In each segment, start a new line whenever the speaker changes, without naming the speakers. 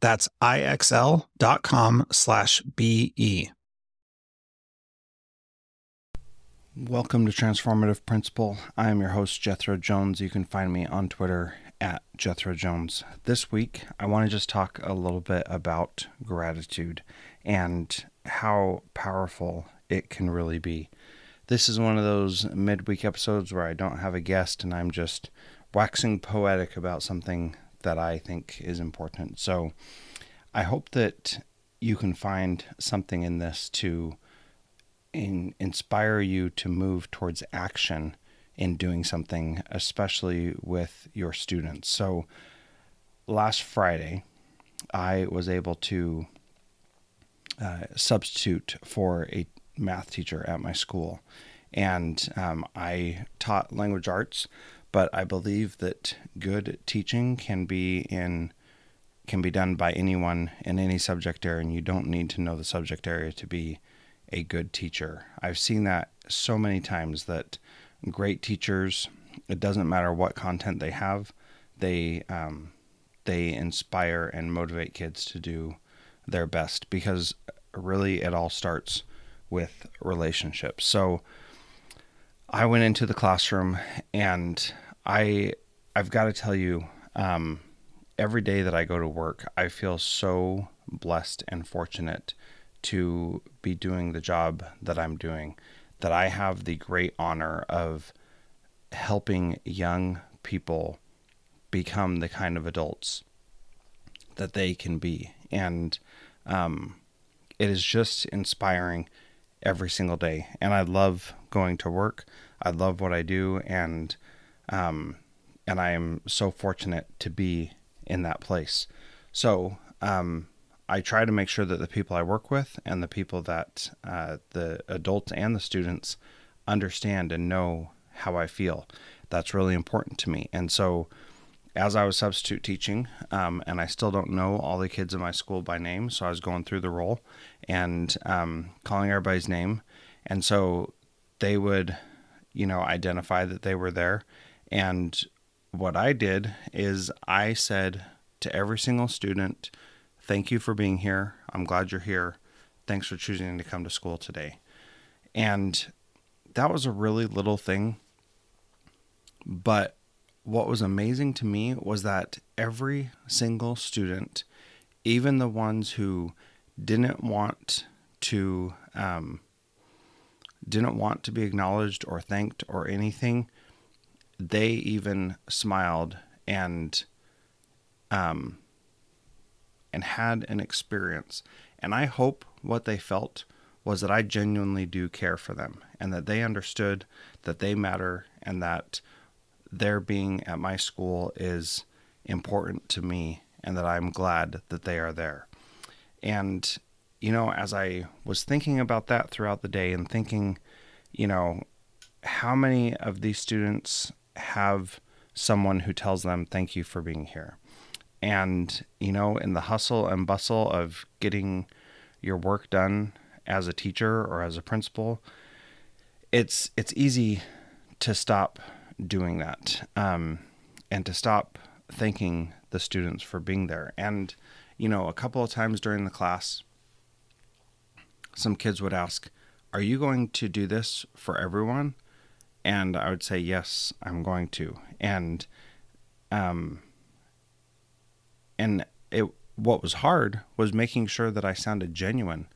That's ixl.com slash BE. Welcome to Transformative Principal. I am your host Jethro Jones. You can find me on Twitter at Jethro Jones. This week, I want to just talk a little bit about gratitude and how powerful it can really be. This is one of those midweek episodes where I don't have a guest and I'm just waxing poetic about something that I think is important. So I hope that you can find something in this to in, inspire you to move towards action in doing something, especially with your students. So last Friday, I was able to uh, substitute for a math teacher at my school. And um, I taught language arts, but I believe that good teaching can be in can be done by anyone in any subject area, and you don't need to know the subject area to be a good teacher. I've seen that so many times that great teachers, it doesn't matter what content they have, they um, they inspire and motivate kids to do their best because really it all starts with relationships. So I went into the classroom and I I've got to tell you um, every day that I go to work I feel so blessed and fortunate to be doing the job that I'm doing that I have the great honor of helping young people become the kind of adults that they can be. And um, it is just inspiring every single day. And I love going to work. I love what I do, and um, and I am so fortunate to be in that place. So um, I try to make sure that the people I work with and the people that uh, the adults and the students understand and know how I feel. That's really important to me. And so as I was substitute teaching, um, and I still don't know all the kids in my school by name, so I was going through the roll and um, calling everybody's name, and so they would, you know, identify that they were there. And what I did is I said to every single student, "Thank you for being here. I'm glad you're here. Thanks for choosing to come to school today." And that was a really little thing, but what was amazing to me was that every single student, even the ones who didn't want to um, didn't want to be acknowledged or thanked or anything, they even smiled and um, and had an experience. And I hope what they felt was that I genuinely do care for them and that they understood that they matter and that their being at my school is important to me and that I'm glad that they are there. And, you know, as I was thinking about that throughout the day and thinking, you know, how many of these students have someone who tells them, thank you for being here? And, you know, in the hustle and bustle of getting your work done as a teacher or as a principal, it's it's easy to stop doing that um, and to stop thanking the students for being there. And you know, a couple of times during the class, some kids would ask, "Are you going to do this for everyone?" And I would say, "Yes, I'm going to." And um, and it what was hard was making sure that I sounded genuine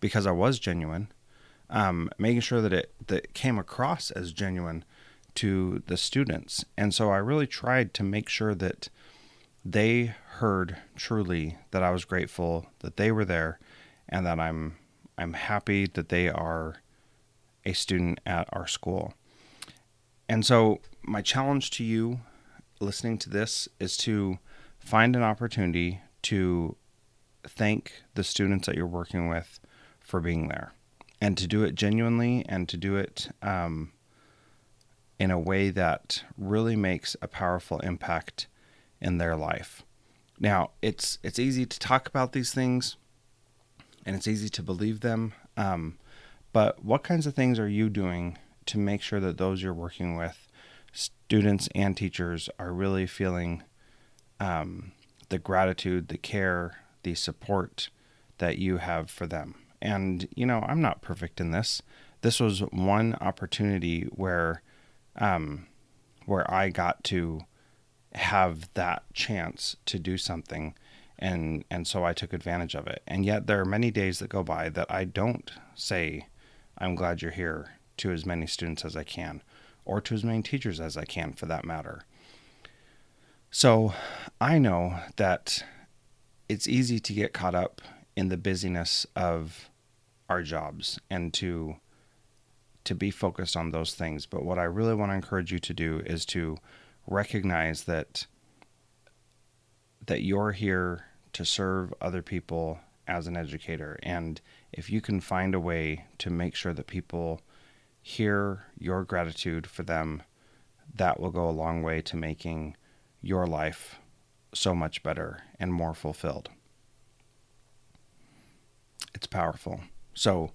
because I was genuine, um, making sure that it that came across as genuine to the students. And so I really tried to make sure that they heard truly that I was grateful that they were there and that I'm I'm happy that they are a student at our school. And so my challenge to you listening to this is to find an opportunity to thank the students that you're working with for being there and to do it genuinely and to do it um, in a way that really makes a powerful impact in their life. Now, it's it's easy to talk about these things, and it's easy to believe them. Um, but what kinds of things are you doing to make sure that those you're working with, students and teachers, are really feeling um, the gratitude, the care, the support that you have for them? And you know, I'm not perfect in this. This was one opportunity where um, where I got to have that chance to do something and and so I took advantage of it. And yet there are many days that go by that I don't say I'm glad you're here to as many students as I can or to as many teachers as I can for that matter. So I know that it's easy to get caught up in the busyness of our jobs and to to be focused on those things. But what I really want to encourage you to do is to recognize that that you're here to serve other people as an educator. And if you can find a way to make sure that people hear your gratitude for them that will go a long way to making your life so much better and more fulfilled. It's powerful. So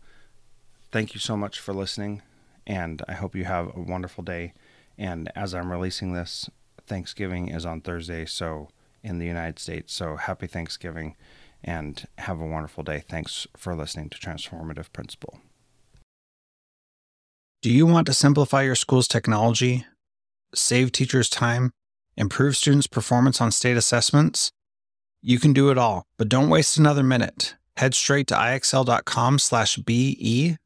thank you so much for listening and I hope you have a wonderful day. And as I'm releasing this, Thanksgiving is on Thursday, so in the United States. So happy Thanksgiving and have a wonderful day. Thanks for listening to Transformative Principal.
Do you want to simplify your school's technology, save teachers time, improve students' performance on state assessments? You can do it all, but don't waste another minute. Head straight to ixl.com/be